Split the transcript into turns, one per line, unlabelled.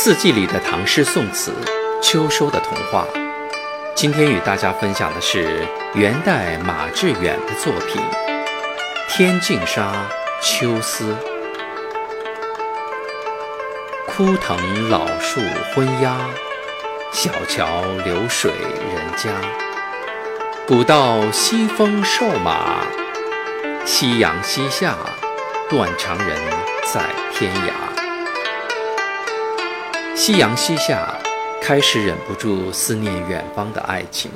四季里的唐诗宋词，秋收的童话。今天与大家分享的是元代马致远的作品《天净沙·秋思》。枯藤老树昏鸦，小桥流水人家。古道西风瘦马，夕阳西下，断肠人在天涯。夕阳西下，开始忍不住思念远方的爱情。